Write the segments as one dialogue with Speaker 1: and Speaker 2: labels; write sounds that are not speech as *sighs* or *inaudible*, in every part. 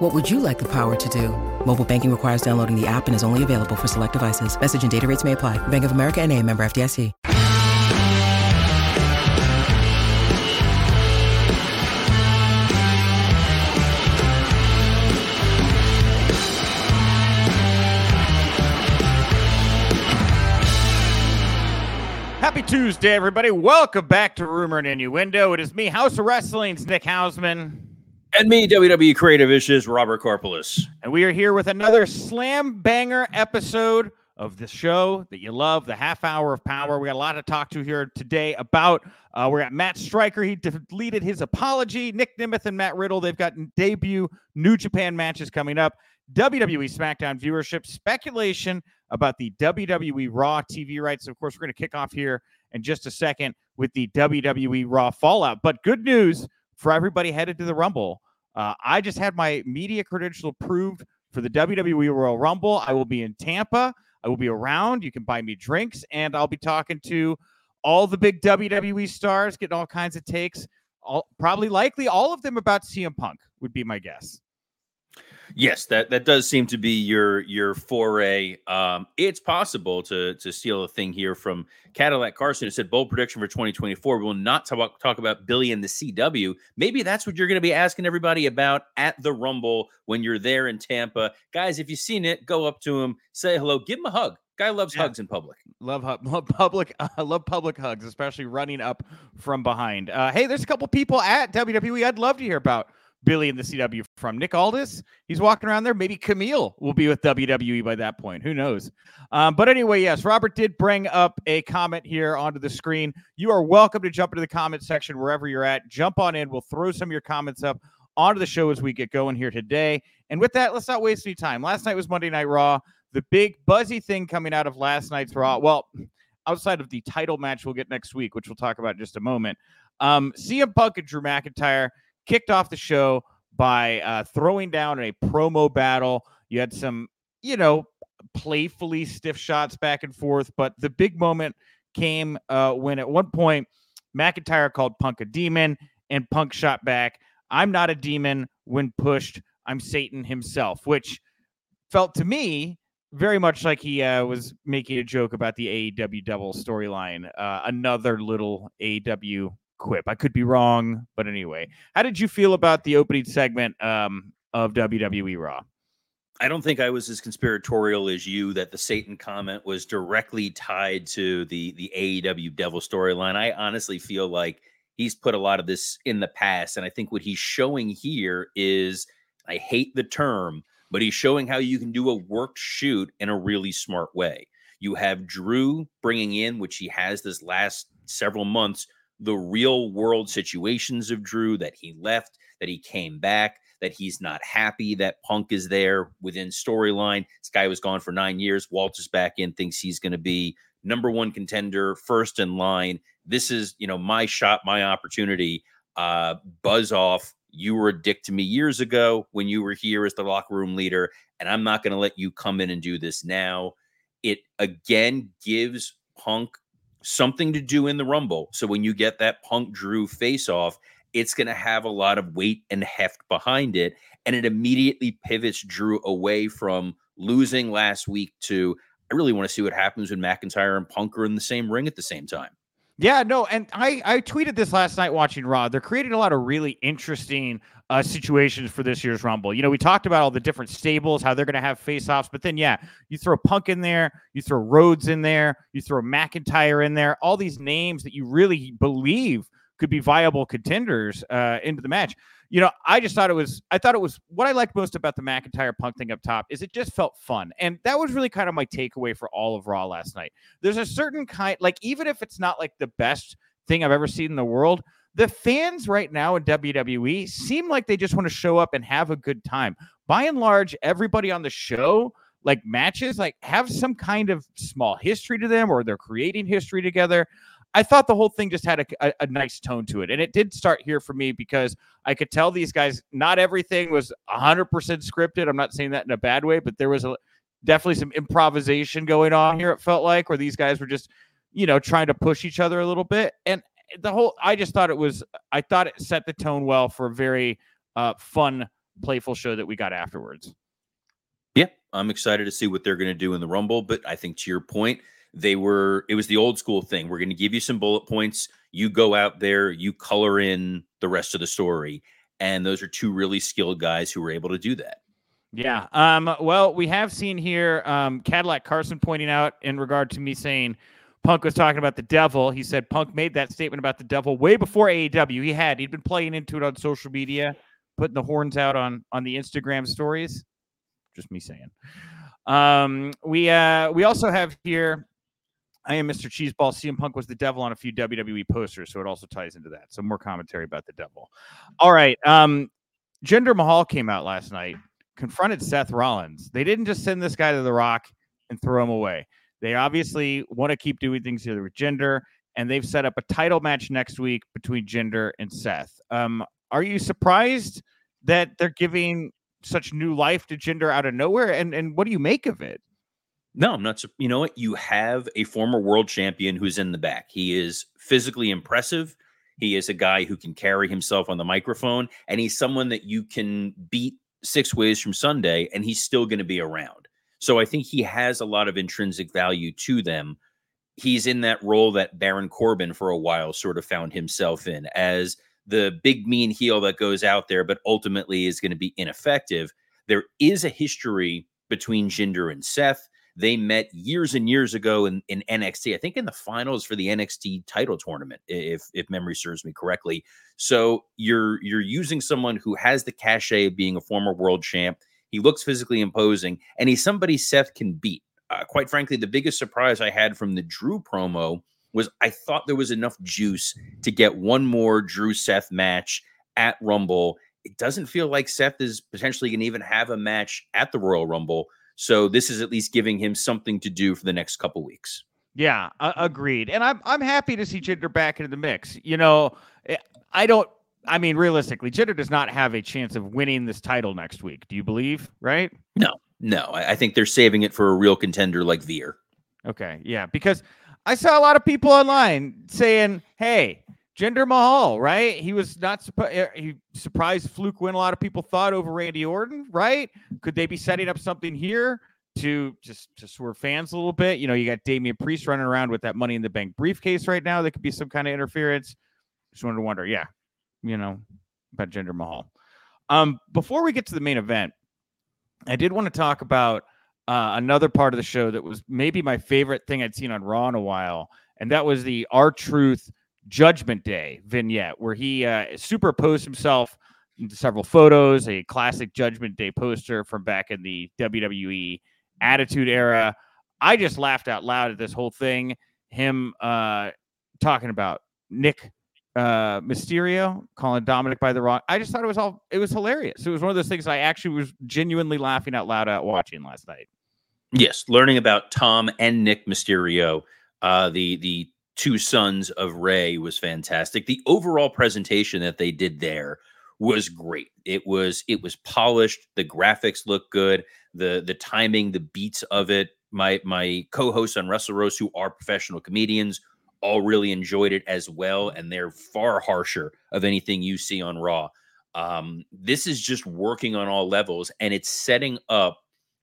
Speaker 1: What would you like the power to do? Mobile banking requires downloading the app and is only available for select devices. Message and data rates may apply. Bank of America and a member FDIC.
Speaker 2: Happy Tuesday, everybody. Welcome back to Rumor and Innuendo. It is me, Haus of Wrestling's Nick Hausman.
Speaker 3: And me, WWE Creative Issues, Robert Karpeles.
Speaker 2: And we are here with another slam banger episode of the show that you love, the half hour of power. We got a lot to talk to here today about. Uh, we're at Matt Striker. He deleted his apology. Nic Nemeth and Matt Riddle, they've got debut New Japan matches coming up. WWE SmackDown viewership, speculation about the WWE Raw TV rights. Of course, we're going to kick off here in just a second with the WWE Raw Fallout. But good news for everybody headed to the Rumble. Uh, I just had my media credential approved for the WWE Royal Rumble. I will be in Tampa. I will be around. You can buy me drinks, and I'll be talking to all the big WWE stars, getting all kinds of takes. All, probably likely all of them about CM Punk would be my guess.
Speaker 3: Yes, that that does seem to be your your foray. Um, it's possible to to steal a thing here from Cadillac Carson. It said bold prediction for 2024. We will not talk talk about Billy and the CW. Maybe that's what you're going to be asking everybody about at the Rumble when you're there in Tampa, guys. If you've seen it, go up to him, say hello, give him a hug. Guy loves yeah. hugs in public.
Speaker 2: Love, *laughs* love public. I uh, love public hugs, especially running up from behind. Uh, hey, there's a couple people at WWE I'd love to hear about Billy in the CW from. Nick Aldis, he's walking around there. Maybe Kamille will be with WWE by that point. Who knows? Um, but anyway, yes, Robert did bring up a comment here onto the screen. You are welcome to jump into the comment section wherever you're at. Jump on in. We'll throw some of your comments up onto the show as we get going here today. And with that, let's not waste any time. Last night was Monday Night Raw. The big buzzy thing coming out of last night's Raw. Well, outside of the title match we'll get next week, which we'll talk about in just a moment. Um, CM Punk and Drew McIntyre kicked off the show by uh, throwing down a promo battle. You had some, you know, playfully stiff shots back and forth, but the big moment came uh, when at one point McIntyre called Punk a demon, and Punk shot back, I'm not a demon. When pushed, I'm Satan himself, which felt to me very much like he uh, was making a joke about the AEW Devil storyline. Uh, another little AEW quip. I could be wrong, but anyway, how did you feel about the opening segment um, of WWE Raw?
Speaker 3: I don't think I was as conspiratorial as you that the Satan comment was directly tied to the the AEW Devil storyline. I honestly feel like he's put a lot of this in the past, and I think what he's showing here is I hate the term, but he's showing how you can do a worked shoot in a really smart way. You have Drew bringing in, which he has this last several months, the real world situations of Drew that he left, that he came back, that he's not happy that Punk is there within storyline. This guy was gone for nine years. Walter's back in, thinks he's going to be number one contender, first in line. This is, you know, my shot, my opportunity. Uh, buzz off. You were a dick to me years ago when you were here as the locker room leader, and I'm not going to let you come in and do this now. It again gives Punk something to do in the Rumble. So when you get that Punk Drew face off, it's going to have a lot of weight and heft behind it. And it immediately pivots Drew away from losing last week to I really want to see what happens when McIntyre and Punk are in the same ring at the same time.
Speaker 2: Yeah, no, and I I tweeted this last night watching Raw. They're creating a lot of really interesting uh, situations for this year's Rumble. You know, we talked about all the different stables, how they're going to have face-offs, but then yeah, you throw Punk in there, you throw Rhodes in there, you throw McIntyre in there, all these names that you really believe could be viable contenders uh, into the match. You know, I just thought it was. I thought it was what I liked most about the McIntyre Punk thing up top is it just felt fun, and that was really kind of my takeaway for all of Raw last night. There's a certain kind, like even if it's not like the best thing I've ever seen in the world, the fans right now in WWE seem like they just want to show up and have a good time. By and large, everybody on the show like matches like have some kind of small history to them or they're creating history together. I thought the whole thing just had a, a, a, nice tone to it. And it did start here for me because I could tell these guys, not everything was 100% scripted. I'm not saying that in a bad way, but there was a, definitely some improvisation going on here, it felt like, where these guys were just, you know, trying to push each other a little bit. And the whole, I just thought it was, I thought it set the tone well for a very uh, fun, playful show that we got afterwards.
Speaker 3: Yeah, I'm excited to see what they're going to do in the Rumble. But I think to your point, they were it was the old school thing. We're going to give you some bullet points. You go out there, you color in the rest of the story. And those are two really skilled guys who were able to do that.
Speaker 2: Yeah. Um, well, we have seen here um, Cadillac Carson pointing out in regard to me saying Punk was talking about the devil. He said Punk made that statement about the devil way before AEW. He had. He'd been playing into it on social media, putting the horns out on on the Instagram stories. Just me saying. Um, we uh, we also have here I am Mr. Cheeseball. CM Punk was the devil on a few WWE posters, so it also ties into that. So more commentary about the devil. All right. Um, Jinder Mahal came out last night, confronted Seth Rollins. They didn't just send this guy to the Rock and throw him away. They obviously want to keep doing things here with Jinder, and they've set up a title match next week between Jinder and Seth. Um, are you surprised that they're giving such new life to Jinder out of nowhere? And and what do you make of it?
Speaker 3: No, I'm not. You know what? You have a former world champion who's in the back. He is physically impressive. He is a guy who can carry himself on the microphone, and he's someone that you can beat six ways from Sunday, and he's still going to be around. So I think he has a lot of intrinsic value to them. He's in that role that Baron Corbin for a while sort of found himself in as the big mean heel that goes out there, but ultimately is going to be ineffective. There is a history between Jinder and Seth. They met years and years ago in, in NXT. I think in the finals for the NXT title tournament, if if memory serves me correctly. So you're you're using someone who has the cachet of being a former world champ. He looks physically imposing, and he's somebody Seth can beat. Uh, quite frankly, the biggest surprise I had from the Drew promo was I thought there was enough juice to get one more Drew Seth match at Rumble. It doesn't feel like Seth is potentially going to even have a match at the Royal Rumble. So this is at least giving him something to do for the next couple weeks.
Speaker 2: Yeah, uh, agreed. And I'm I'm happy to see Jinder back into the mix. You know, eh, I don't. I mean, realistically, Jinder does not have a chance of winning this title next week. Do you believe? Right?
Speaker 3: No, no. I, I think they're saving it for a real contender like Veer.
Speaker 2: Okay, yeah, because I saw a lot of people online saying, "Hey, Jinder Mahal, right? He was not surprised. Eh, he surprised fluke win. A lot of people thought over Randy Orton, right? Could they be setting up something here to just to swerve fans a little bit? You know, you got Damian Priest running around with that Money in the Bank briefcase right now. That could be some kind of interference. Just wanted to wonder, yeah, you know, about Jinder Mahal. Um, before we get to the main event, I did want to talk about uh, another part of the show that was maybe my favorite thing I'd seen on Raw in a while, and that was the R-Truth Judgment Day vignette where he uh, superposed himself into several photos, a classic Judgment Day poster from back in the WWE Attitude Era. I just laughed out loud at this whole thing. Him uh, talking about Nick uh, Mysterio calling Dominic by the wrong. I just thought it was all it was hilarious. It was one of those things I actually was genuinely laughing out loud at watching last night.
Speaker 3: Yes, learning about Tom and Nick Mysterio, uh, the the two sons of Ray was fantastic. The overall presentation that they did there was great. It was it was polished. The graphics looked good. The the timing, the beats of it. My my co-hosts on Wrestle Rose, who are professional comedians, all really enjoyed it as well, and they're far harsher of anything you see on Raw. Um, this is just working on all levels, and it's setting up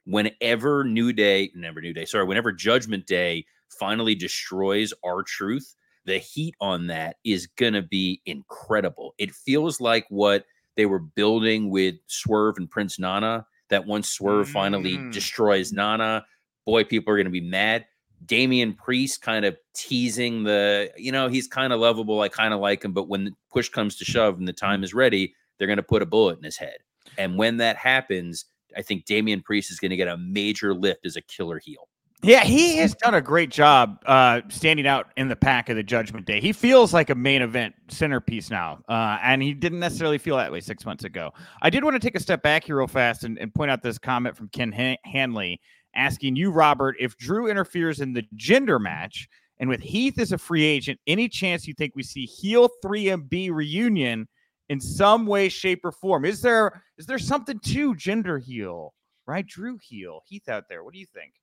Speaker 3: whenever New Day, never New Day, sorry, whenever Judgment Day finally destroys R-Truth, the heat on that is going to be incredible. It feels like what they were building with Swerve and Prince Nana, that once Swerve mm. finally destroys Nana, boy, people are going to be mad. Damian Priest kind of teasing the, you know, he's kind of lovable. I kind of like him, but when the push comes to shove and the time is ready, they're going to put a bullet in his head. And when that happens, I think Damian Priest is going to get a major lift as a killer heel.
Speaker 2: Yeah, he has done a great job uh, standing out in the pack of the Judgment Day. He feels like a main event centerpiece now, uh, and he didn't necessarily feel that way six months ago. I did want to take a step back here real fast and, and point out this comment from Ken Han- Hanley, asking you, Robert, if Drew interferes in the Jinder match and with Heath as a free agent, any chance you think we see heel 3MB reunion in some way, shape, or form? Is there is there something to Jinder heel, right? Drew heel, Heath out there. What do you think?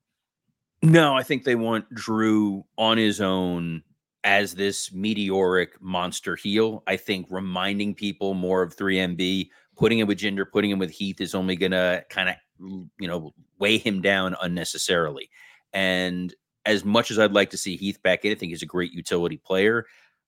Speaker 3: No, I think they want Drew on his own as this meteoric monster heel. I think reminding people more of 3MB, putting him with Jinder, putting him with Heath is only going to kind of, you know, weigh him down unnecessarily. And as much as I'd like to see Heath back in, I think he's a great utility player.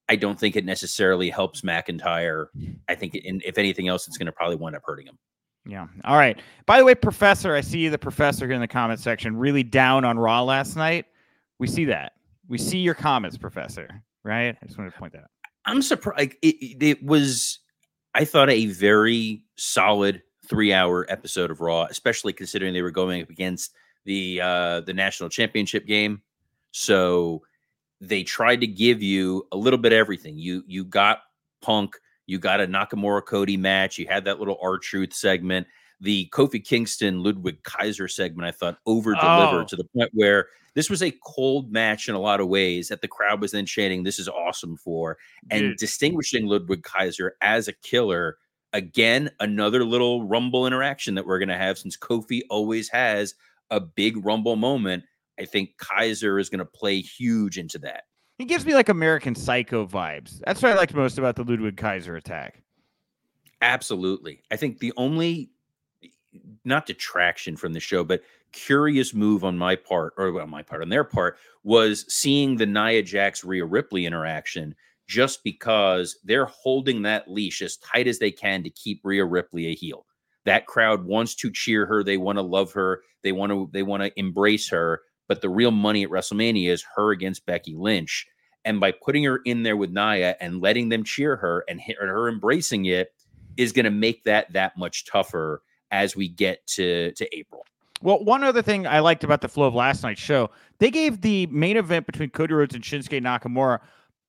Speaker 3: I don't think it necessarily helps McIntyre. Mm. I think, in, if anything else, it's going to probably wind up hurting him.
Speaker 2: Yeah. All right. By the way, Professor, I see the professor here in the comment section really down on Raw last night. We see that. We see your comments, Professor. Right? I just wanted to point that out.
Speaker 3: I'm surprised. It, it was, I thought, a very solid three-hour episode of Raw, especially considering they were going up against the uh, the national championship game. So they tried to give you a little bit of everything. You you got Punk, you got a Nakamura Cody match, you had that little R-Truth segment. The Kofi Kingston Ludwig Kaiser segment, I thought over delivered oh. to the point where this was a cold match in a lot of ways that the crowd was then chanting, This is awesome for. And Dude. distinguishing Ludwig Kaiser as a killer, again, another little rumble interaction that we're going to have since Kofi always has a big rumble moment. I think Kaiser is going to play huge into that.
Speaker 2: He gives me like American Psycho vibes. That's what I liked most about the Ludwig Kaiser attack.
Speaker 3: Absolutely. I think the only not detraction from the show, but curious move on my part, or on my part, on their part, was seeing the Nia Jax Rhea Ripley interaction just because they're holding that leash as tight as they can to keep Rhea Ripley a heel. That crowd wants to cheer her, they want to love her, they want to they want to embrace her, but the real money at WrestleMania is her against Becky Lynch. And by putting her in there with Nia and letting them cheer her and her embracing it is going to make that that much tougher as we get to to April.
Speaker 2: Well, one other thing I liked about the flow of last night's show, they gave the main event between Cody Rhodes and Shinsuke Nakamura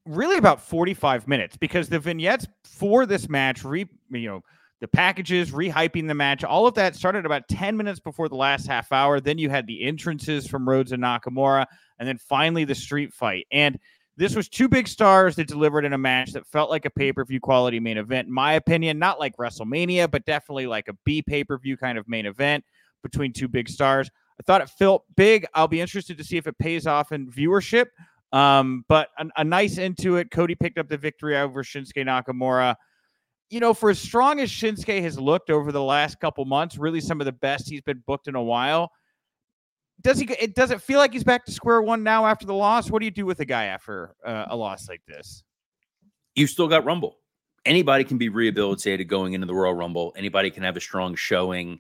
Speaker 2: really about 45 minutes because the vignettes for this match, re, you know, the packages, rehyping the match, all of that started about 10 minutes before the last half hour. Then you had the entrances from Rhodes and Nakamura, and then finally the street fight. And this was two big stars that delivered in a match that felt like a pay per view quality main event. In my opinion, not like WrestleMania, but definitely like a B pay per view kind of main event between two big stars. I thought it felt big. I'll be interested to see if it pays off in viewership. Um, but a, a nice into it. Cody picked up the victory over Shinsuke Nakamura you know, for as strong as Shinsuke has looked over the last couple months, really some of the best he's been booked in a while. Does he? It does it feel like he's back to square one now after the loss? What do you do with a guy after uh, a loss like this?
Speaker 3: You still got Rumble. Anybody can be rehabilitated going into the Royal Rumble. Anybody can have a strong showing.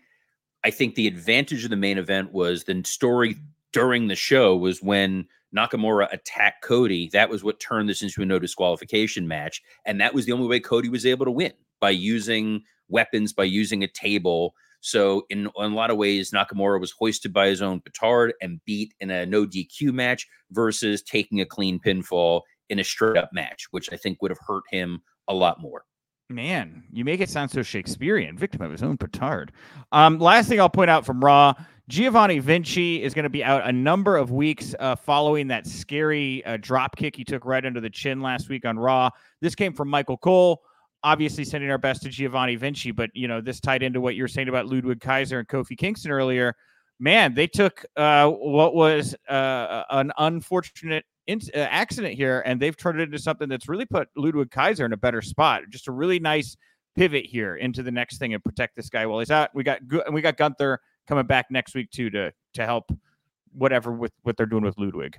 Speaker 3: I think the advantage of the main event was the story during the show was when Nakamura attacked Cody. That was what turned this into a no disqualification match. And that was the only way Cody was able to win by using weapons, by using a table. So, in, in a lot of ways, Nakamura was hoisted by his own petard and beat in a no DQ match versus taking a clean pinfall in a straight up match, which I think would have hurt him a lot more.
Speaker 2: Man, you make it sound so Shakespearean, victim of his own petard. Um, last thing I'll point out from Raw Giovanni Vinci is going to be out a number of weeks uh, following that scary uh, drop kick he took right under the chin last week on Raw. This came from Michael Cole. Obviously, sending our best to Giovanni Vinci, but you know this tied into what you were saying about Ludwig Kaiser and Kofi Kingston earlier. Man, they took uh, what was uh, an unfortunate in- uh, accident here, and they've turned it into something that's really put Ludwig Kaiser in a better spot. Just a really nice pivot here into the next thing and protect this guy while he's out. We got and we got Gunther coming back next week too to to help whatever with what they're doing with Ludwig.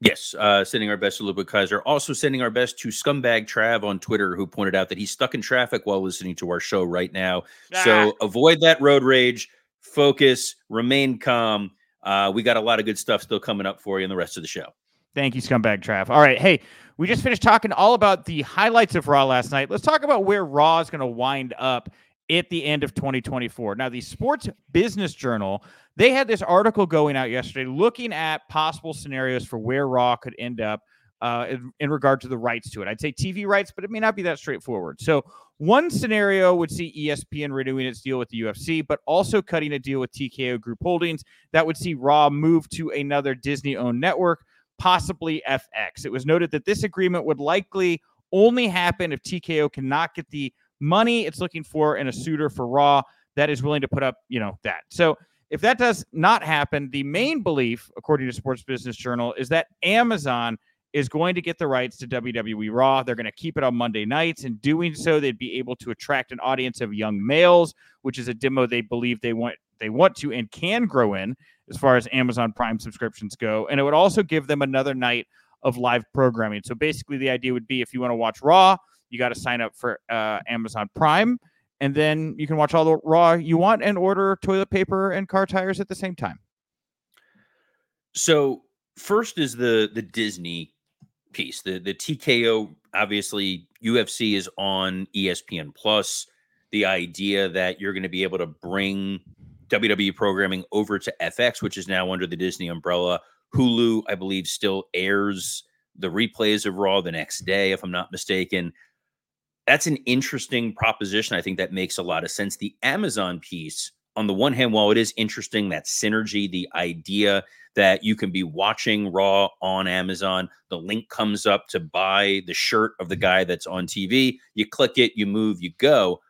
Speaker 3: Yes, uh, sending our best to Ludwig Kaiser. Also sending our best to Scumbag Trav on Twitter, who pointed out that he's stuck in traffic while listening to our show right now. Ah. So avoid that road rage, focus, remain calm. Uh, we got a lot of good stuff still coming up for you in the rest of the show.
Speaker 2: Thank you, Scumbag Trav. All right, hey, we just finished talking all about the highlights of Raw last night. Let's talk about where Raw is going to wind up at the end of 2024. Now, the Sports Business Journal, they had this article going out yesterday looking at possible scenarios for where Raw could end up uh, in, in, regard to the rights to it. I'd say TV rights, but it may not be that straightforward. So, one scenario would see ESPN renewing its deal with the UFC, but also cutting a deal with TKO Group Holdings that would see Raw move to another Disney owned network, possibly FX. It was noted that this agreement would likely only happen if TKO cannot get the money it's looking for in a suitor for Raw that is willing to put up, you know, that. So, if that does not happen, the main belief, according to Sports Business Journal, is that Amazon is going to get the rights to WWE Raw. They're going to keep it on Monday nights. In doing so, they'd be able to attract an audience of young males, which is a demo they believe they want they want to and can grow in as far as Amazon Prime subscriptions go. And it would also give them another night of live programming. So basically, the idea would be if you want to watch Raw, you got to sign up for uh, Amazon Prime, and then you can watch all the Raw you want and order toilet paper and car tires at the same time.
Speaker 3: So first is the the Disney piece. The the TKO obviously UFC is on ESPN Plus. The idea that you're going to be able to bring WWE programming over to FX, which is now under the Disney umbrella. Hulu, I believe, still airs the replays of Raw the next day, if I'm not mistaken. That's an interesting proposition. I think that makes a lot of sense. The Amazon piece, on the one hand, while it is interesting, that synergy, the idea that you can be watching Raw on Amazon. The link comes up to buy the shirt of the mm-hmm. guy that's on TV. You click it, you move, you go.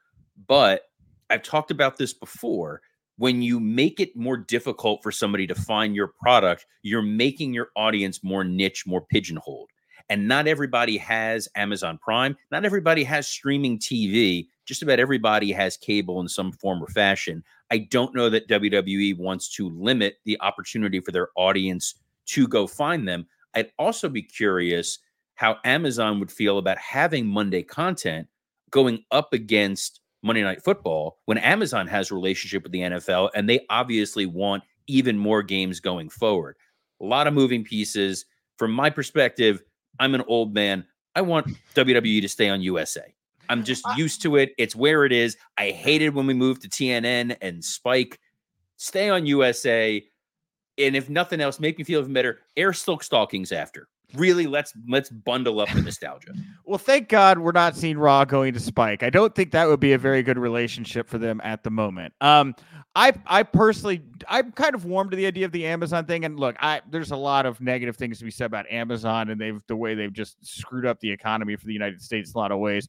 Speaker 3: But I've talked about this before. When you make it more difficult for somebody to find your product, you're making your audience more niche, more pigeonholed. And not everybody has Amazon Prime. Not everybody has streaming TV. Just about everybody has cable in some form or fashion. I don't know that WWE wants to limit the opportunity for their audience to go find them. I'd also be curious how Amazon would feel about having Monday content going up against Monday Night Football when Amazon has a relationship with the NFL and they obviously want even more games going forward. A lot of moving pieces. From my perspective, I'm an old man. I want WWE to stay on USA. I'm just used to it. It's where it is. I hated when we moved to TNN and Spike. Stay on USA. And if nothing else, make me feel even better. Air Silk Stalkings after. Really, let's let's bundle up the nostalgia. *laughs*
Speaker 2: well, thank God we're not seeing Raw going to Spike. I don't think that would be a very good relationship for them at the moment. Um, I I personally I'm kind of warm to the idea of the Amazon thing. And look, I there's a lot of negative things to be said about Amazon and they've the way they've just screwed up the economy for the United States in a lot of ways.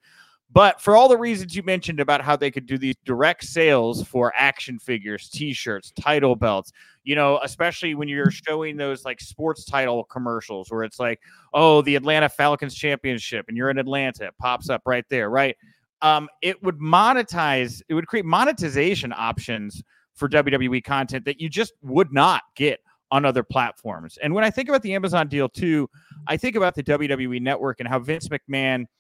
Speaker 2: But for all the reasons you mentioned about how they could do these direct sales for action figures, t-shirts, title belts, you know, especially when you're showing those like sports title commercials where it's like, oh, the Atlanta Falcons championship and you're in Atlanta, it pops up right there, right? Um, it would monetize, it would create monetization options for WWE content that you just would not get on other platforms. And when I think about the Amazon deal too, I think about the WWE network and how Vince McMahon –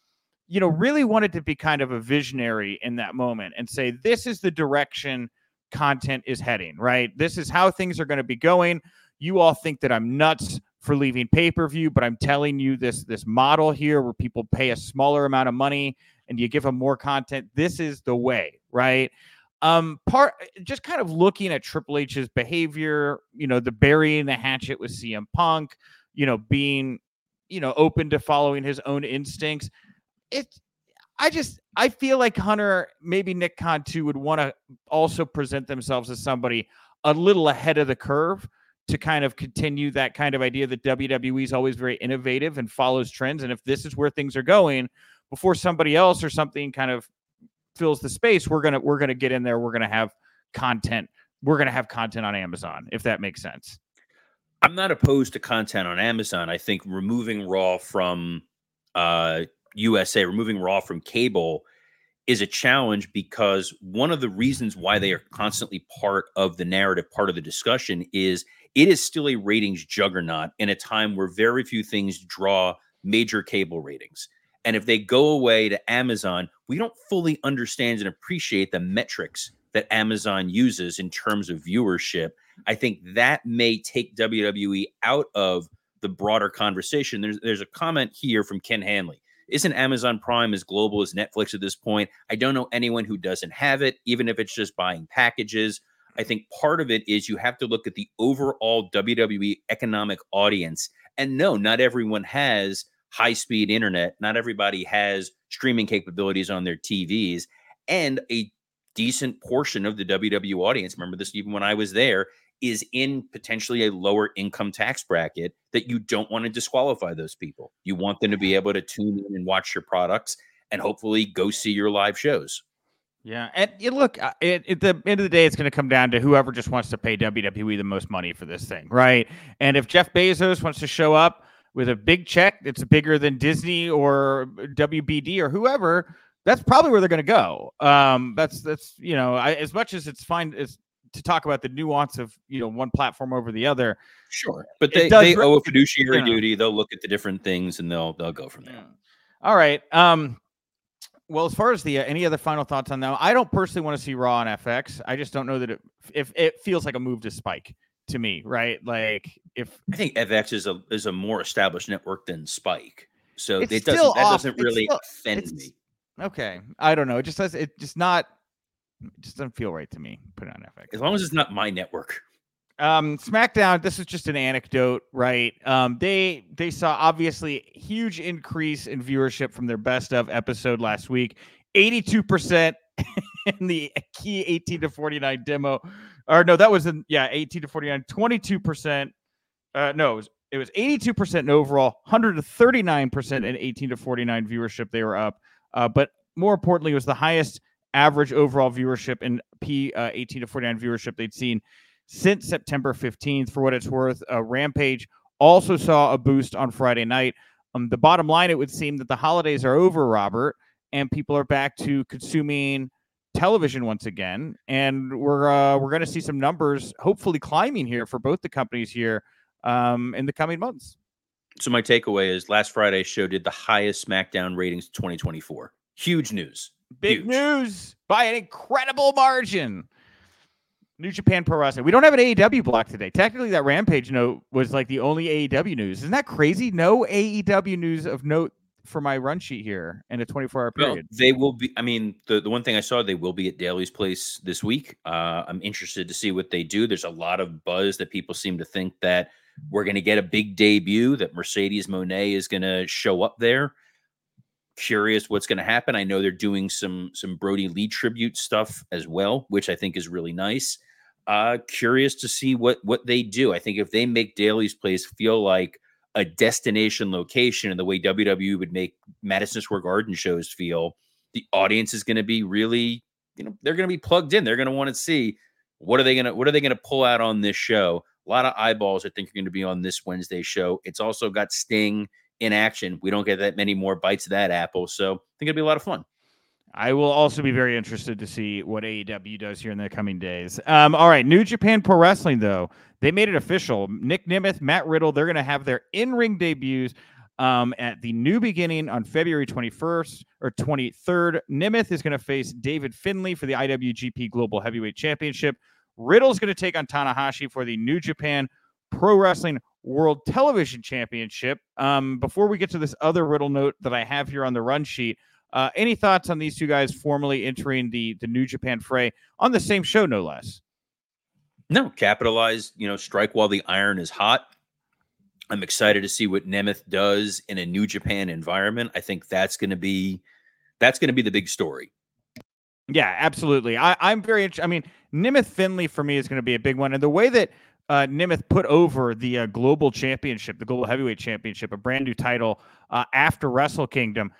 Speaker 2: you know, really wanted to be kind of a visionary in that moment and say, this is the direction content is heading, right? This is how things are going to be going. You all think that I'm nuts for leaving pay-per-view, but I'm telling you this this model here where people pay a smaller amount of money and you give them more content. This is the way, right? Um, part just kind of looking at Triple H's behavior, you know, the burying the hatchet with CM Punk, you know, being, you know, open to following his own instincts it's I just I feel like Hunter, maybe Nick too, would want to also present themselves as somebody a little ahead of the curve to kind of continue that kind of idea that WWE is always very innovative and follows trends. And if this is where things are going, before somebody else or something kind of fills the space, we're gonna we're gonna get in there. We're gonna have content. We're gonna have content on Amazon, if that makes sense.
Speaker 3: I'm not opposed to content on Amazon. I think removing Raw from uh, USA, removing Raw from cable is a challenge because one of the reasons why they are constantly part of the narrative, part of the discussion, is it is still a ratings juggernaut in a time where very few things draw major cable ratings. And if they go away to Amazon, we don't fully understand and appreciate the metrics that Amazon uses in terms of viewership. I think that may take WWE out of the broader conversation. There's there's a comment here from Ken Hanley. Isn't Amazon Prime as global as Netflix at this point? I don't know anyone who doesn't have it, even if it's just buying packages. I think part of it is you have to look at the overall WWE economic audience. And no, not everyone has high speed internet. Not everybody has streaming capabilities on their TVs. And a decent portion of the WWE audience, remember this even when I was there, is in potentially a lower income tax bracket that you don't want to disqualify those people. You want them to be able to tune in and watch your products and hopefully go see your live shows.
Speaker 2: Yeah, and look uh, at, at the end of the day, it's going to come down to whoever just wants to pay WWE the most money for this thing, right? And if Jeff Bezos wants to show up with a big check that's bigger than Disney or WBD or whoever, that's probably where they're going to go. Um, that's that's you know, I, as much as it's fine as to talk about the nuance of you know one platform over the other.
Speaker 3: Sure, but they, they owe a fiduciary you know. duty. They'll look at the different things and they'll they'll go from there.
Speaker 2: All right. Um, well, as far as the uh, any other final thoughts on that, I don't personally want to see Raw on FX. I just don't know that it if it feels like a move to Spike to me, right? Like if
Speaker 3: I think FX is a is a more established network than Spike, so it doesn't that doesn't really still, offend me.
Speaker 2: Okay, I don't know. It just does. It just not. It just doesn't feel right to me. Put it on FX
Speaker 3: as long as it's not my network.
Speaker 2: Um, SmackDown. This is just an anecdote, right? Um, they they saw obviously huge increase in viewership from their best of episode last week. Eighty two percent *laughs* in the key eighteen to forty nine demo, or no, that was in yeah eighteen to forty nine. Twenty two percent. Uh, no, it was it was 82% in overall, 139% in 18 to 49 viewership. They were up. Uh, but more importantly, it was the highest average overall viewership in P uh, 18 to 49 viewership they'd seen since September 15th. For what it's worth, uh, Rampage also saw a boost on Friday night. Um, the bottom line, it would seem that the holidays are over, Robert, and people are back to consuming television once again, and we're uh, we're going to see some numbers hopefully climbing here for both the companies here um, in the coming months.
Speaker 3: So my takeaway is last Friday's show did the highest SmackDown ratings 2024. Huge news.
Speaker 2: Big
Speaker 3: Huge.
Speaker 2: news by an incredible margin. New Japan Pro Wrestling. We don't have an AEW block today. Technically, that Rampage note was like the only AEW news. Isn't that crazy? No AEW news of note for my run sheet here in a 24 hour period.
Speaker 3: Well, they will be. I mean, the, the one thing I saw, they will be at Daily's Place this week. Uh, I'm interested to see what they do. There's a lot of buzz that people seem to think that we're going to get a big debut, that Mercedes Moné is going to show up there. Curious what's going to happen. I know they're doing some some Brodie Lee tribute stuff as well, which I think is really nice uh, curious to see what what they do. I think if they make Daily's Place feel like a destination location and the way WWE would make Madison Square Garden shows feel, the audience is going to be really, you know, they're going to be plugged in. They're going to want to see what are they going to what are they going to pull out on this show. A lot of eyeballs, I think, are going to be on this Wednesday show. It's also got Sting in action. We don't get that many more bites of that apple, so I think it'll be a lot of fun.
Speaker 2: I will also be very interested to see what AEW does here in the coming days. Um, all right, New Japan Pro Wrestling, though, they made it official. Nic Nemeth, Matt Riddle, they're going to have their in ring debuts um, at the new beginning on February 21st or 23rd. Nemeth is going to face David Finlay for the IWGP Global Heavyweight Championship. Riddle's going to take on Tanahashi for the New Japan Pro Wrestling World Television Championship. Um, before we get to this other Riddle note that I have here on the run sheet, uh, any thoughts on these two guys formally entering the the New Japan fray on the same show, no less?
Speaker 3: No, capitalize. You know, strike while the iron is hot. I'm excited to see what Nemeth does in a New Japan environment. I think that's going to be that's going to be the big story.
Speaker 2: Yeah, absolutely. I, I'm very interested. I mean, Nemeth Finlay for me is going to be a big one, and the way that uh, Nemeth put over the uh, global championship, the global heavyweight championship, a brand new title uh, after Wrestle Kingdom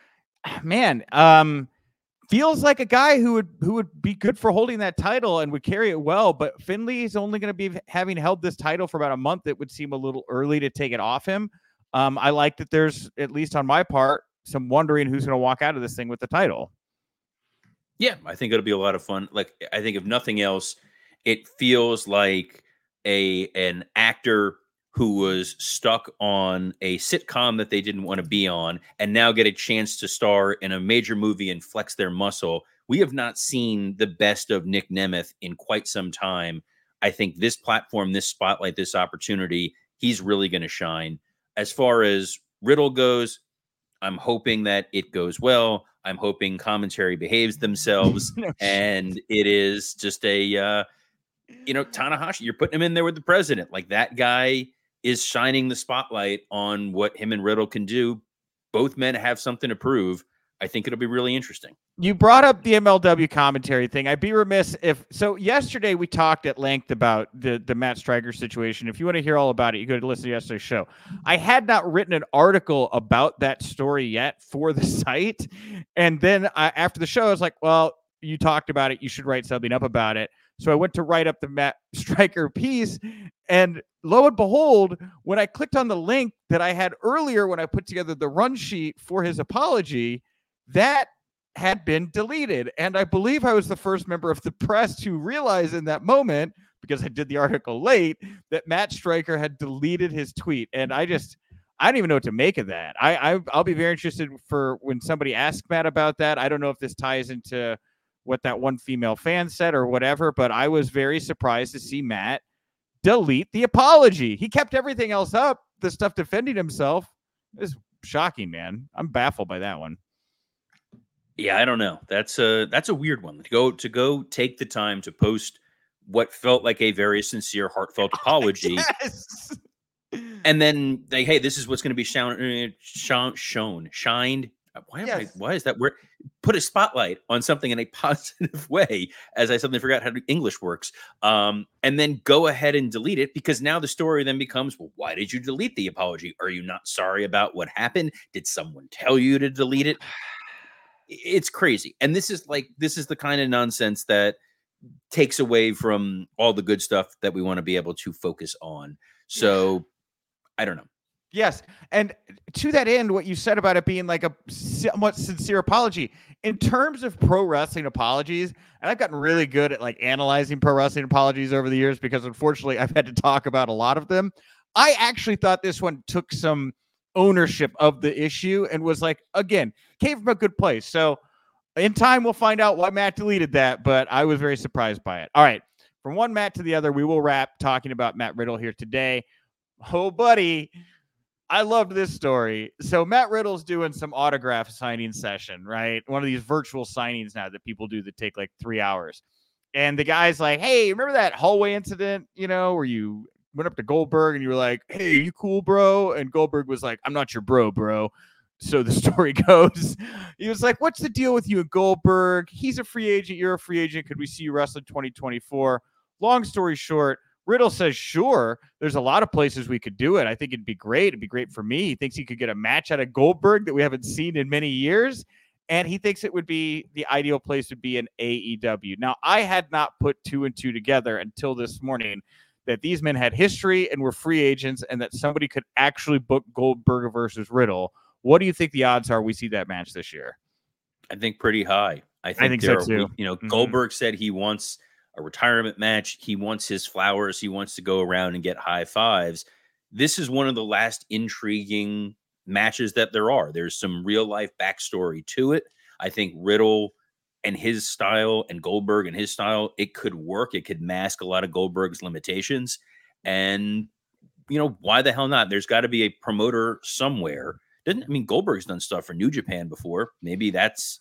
Speaker 2: man, um, feels like a guy who would who would be good for holding that title and would carry it well. But Finlay is only going to be having held this title for about a month. It would seem a little early to take it off him. Um, I like that there's at least on my part some wondering who's going to walk out of this thing with the title.
Speaker 3: Yeah, I think it'll be a lot of fun. Like I think if nothing else, it feels like a an actor who was stuck on a sitcom that they didn't want to be on and now get a chance to star in a major movie and flex their muscle. We have not seen the best of Nic Nemeth in quite some time. I think this platform, this spotlight, this opportunity, he's really going to shine. As far as Riddle goes, I'm hoping that it goes well. I'm hoping commentary behaves themselves, *laughs* and it is just a uh, you know, Tanahashi, you're putting him in there with the president. Like that guy is shining the spotlight on what him and Riddle can do. Both men have something to prove. I think it'll be really interesting.
Speaker 2: You brought up the MLW commentary thing. I'd be remiss if so. Yesterday we talked at length about the the Matt Striker situation. If you want to hear all about it, you go to listen to yesterday's show. I had not written an article about that story yet for the *laughs* site, and then I, after the show, I was like, "Well, you talked about it. You should write something up about it." So I went to write up the Matt *laughs* Striker piece, and lo and behold, when I clicked on the link that I had earlier when I put together the run sheet for his apology that had been deleted. And I believe I was the first member of the press to realize in that moment, because I did the article late, that Matt Striker had deleted his tweet. And I just, I don't even know what to make of that. I, I will be very interested for when somebody asks Matt about that. I don't know if this ties into what that one female fan said or whatever, but I was very surprised to see Matt delete the apology. He kept everything else up, the stuff defending himself. Was shocking, man. I'm baffled by that one.
Speaker 3: Yeah, I don't know. That's a that's a weird one. To go to go take the time to post what felt like a very sincere, heartfelt *laughs* apology. yes. And then they, hey, this is what's going to be shown, uh, shown, shown, shined. Uh, why am yes. I? Why is that word? Put a spotlight on something in a *laughs* positive way, as I suddenly forgot how English works. Um, and then go ahead and delete it because now the story then becomes, well, why did you delete the apology? Are you not sorry about what happened? Did someone tell you to delete it? It's crazy. And this is like this is the kind of nonsense that takes away from all the good stuff that we want to be able to focus on. So I don't know.
Speaker 2: Yes. And to that end, what you said about it being like a somewhat sincere apology in terms of pro wrestling apologies, and I've gotten really good at like analyzing pro wrestling apologies over the years because unfortunately I've had to talk about a lot of them. I actually thought this one took some ownership of the issue and was like, again, came from a good place. So in time, we'll find out why Matt deleted that, but I was very surprised by it. All right. From one Matt to the other, we will wrap talking about Matt Riddle here today. Oh, buddy. I loved this story. So Matt Riddle's doing some autograph signing session, right? One of these virtual signings now that people do that take like three hours. And the guy's like, Hey, remember that hallway incident, you know, where you went up to Goldberg and you were like, "Hey, you cool, bro?" And Goldberg was like, "I'm not your bro, bro." So the *laughs* story goes, he was like, "What's the deal with you and Goldberg? He's a free agent. You're a free agent. Could we see you wrestle 2024?" Long story short, Riddle says, "Sure. There's a lot of places we could do it. I think it'd be great. It'd be great for me. He thinks he could get a match out of Goldberg that we haven't seen in many years." And he thinks it would be the ideal place would be an AEW. Now, I had not put two and two together until this morning that these men had history and were free agents and that somebody could actually book Goldberg versus Riddle. What do you think the odds are we see that match this year?
Speaker 3: I think pretty high. I think, I think so are, too. You know, mm-hmm. Goldberg said he wants a retirement match. He wants his flowers. He wants to go around and get high fives. This is one of the last intriguing matches that there are. There's some real life backstory to it. I think Riddle and his style and Goldberg and his style, it could work. It could mask a lot of Goldberg's limitations. And, you know, why the hell not? There's got to be a promoter somewhere. Didn't I mean Goldberg's done stuff for New Japan before? Maybe that's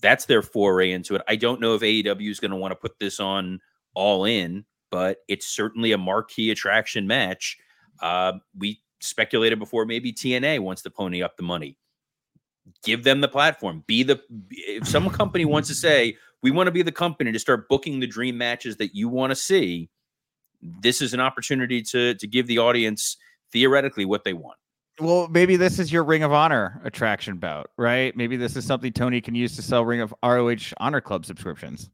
Speaker 3: that's their foray into it. I don't know if AEW is going to want to put this on all in, but it's certainly a marquee attraction match. Uh, we speculated before maybe TNA wants to pony up the money give them the platform. Be the if some company wants to say we want to be the company to start booking the dream matches that you want to see, this is an opportunity to to give the audience theoretically what they want.
Speaker 2: Well, maybe this is your Ring of Honor attraction bout, right? Maybe this is something Tony can use to sell Ring of ROH Honor Club subscriptions.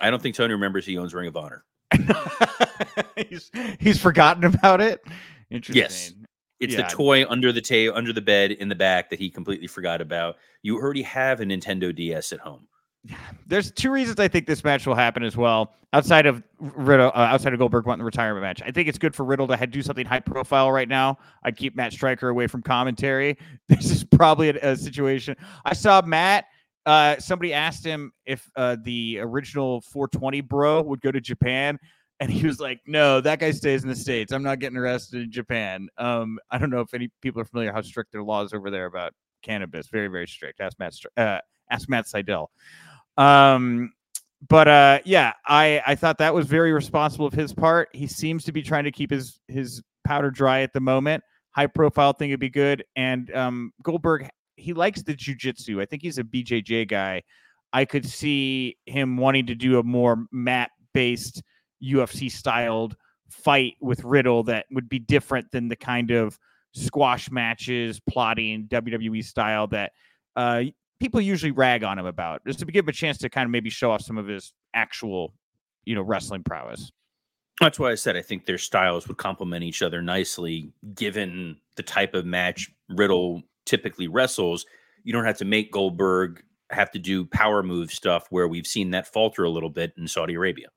Speaker 3: I don't think Tony remembers he owns Ring of Honor. *laughs*
Speaker 2: he's he's forgotten about it. Interesting.
Speaker 3: Yes. It's yeah. the toy under the tail, under the bed in the back that he completely forgot about. You already have a Nintendo DS at home. *sighs*
Speaker 2: There's two reasons I think this match will happen as well. Outside of Riddle, uh, outside of Goldberg wanting the retirement match, I think it's good for Riddle to do something high profile right now. I'd keep Matt Striker away from commentary. *laughs* This is probably a, a situation. I saw Matt. Uh, somebody asked him if uh, the original 420 bro would go to Japan. And he was like, "No, that guy stays in the states. I'm not getting arrested in Japan." Um, I don't know if any people are familiar how strict their laws over there about cannabis. Very, very strict. Ask Matt. Uh, ask Matt Sydal. Um, but uh, yeah, I I thought that was very responsible of his part. He seems to be trying to keep his his powder dry at the moment. High profile thing would be good. And um, Goldberg, he likes the jujitsu. I think he's a BJJ guy. I could see him wanting to do a more mat based UFC styled fight with Riddle that would be different than the kind of squash matches, plotting WWE style that uh, people usually rag on him about, just to give him a chance to kind of maybe show off some of his actual, you know, wrestling prowess.
Speaker 3: That's why I said I think their styles would complement each other nicely, given the type of match Riddle typically wrestles. You don't have to make Goldberg have to do power move stuff where we've seen that falter a little bit in Saudi Arabia.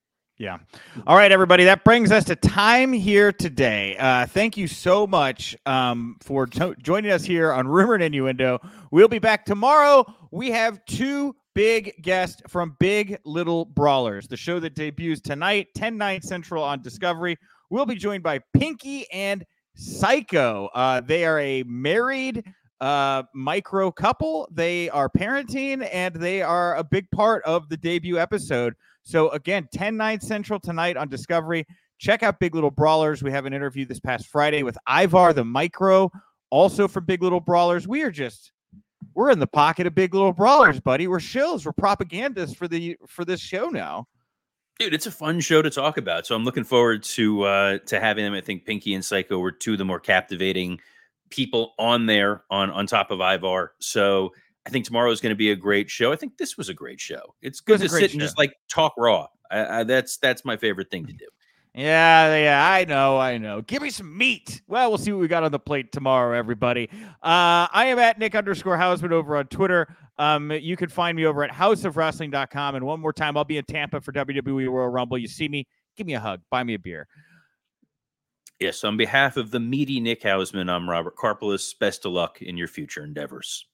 Speaker 2: Yeah. All right, everybody. That brings us to time here today. Uh, thank you so much um, for to- joining us here on Rumor and Innuendo. We'll be back tomorrow. We have two big guests from Big Little Brawlers, the show that debuts tonight, 10 9 Central on Discovery. We'll be joined by Pinky and Psycho. Uh, they are a married uh, micro couple. They are parenting and they are a big part of the debut episode. So, again, 10 9 Central tonight on Discovery. Check out Big Little Brawlers. We have an interview this past Friday with Ivar the Micro, also from Big Little Brawlers. We are just we're in the pocket of Big Little Brawlers, buddy. We're shills. We're propagandists for the for this show now.
Speaker 3: Dude, it's a fun show to talk about. So I'm looking forward to uh to having them. I think Pinky and Psycho were two of the more captivating people on there on on top of Ivar. So I think tomorrow is going to be a great show. I think this was a great show. It's good
Speaker 2: It's
Speaker 3: to sit and just like talk raw. I, I, that's that's my favorite thing to do. *laughs*
Speaker 2: Yeah, yeah, I know, I know. Give me some meat. Well, we'll see what we got on the plate tomorrow, everybody. Uh, I am at Nick underscore Hausman over on Twitter. Um, you can find me over at hausofwrestling.com. And one more time, I'll be in Tampa for WWE Royal Rumble. You see me, give me a hug, buy me a beer.
Speaker 3: Yes, on behalf of the meaty Nick Hausman, I'm Robert Karpeles. Best of luck in your future endeavors.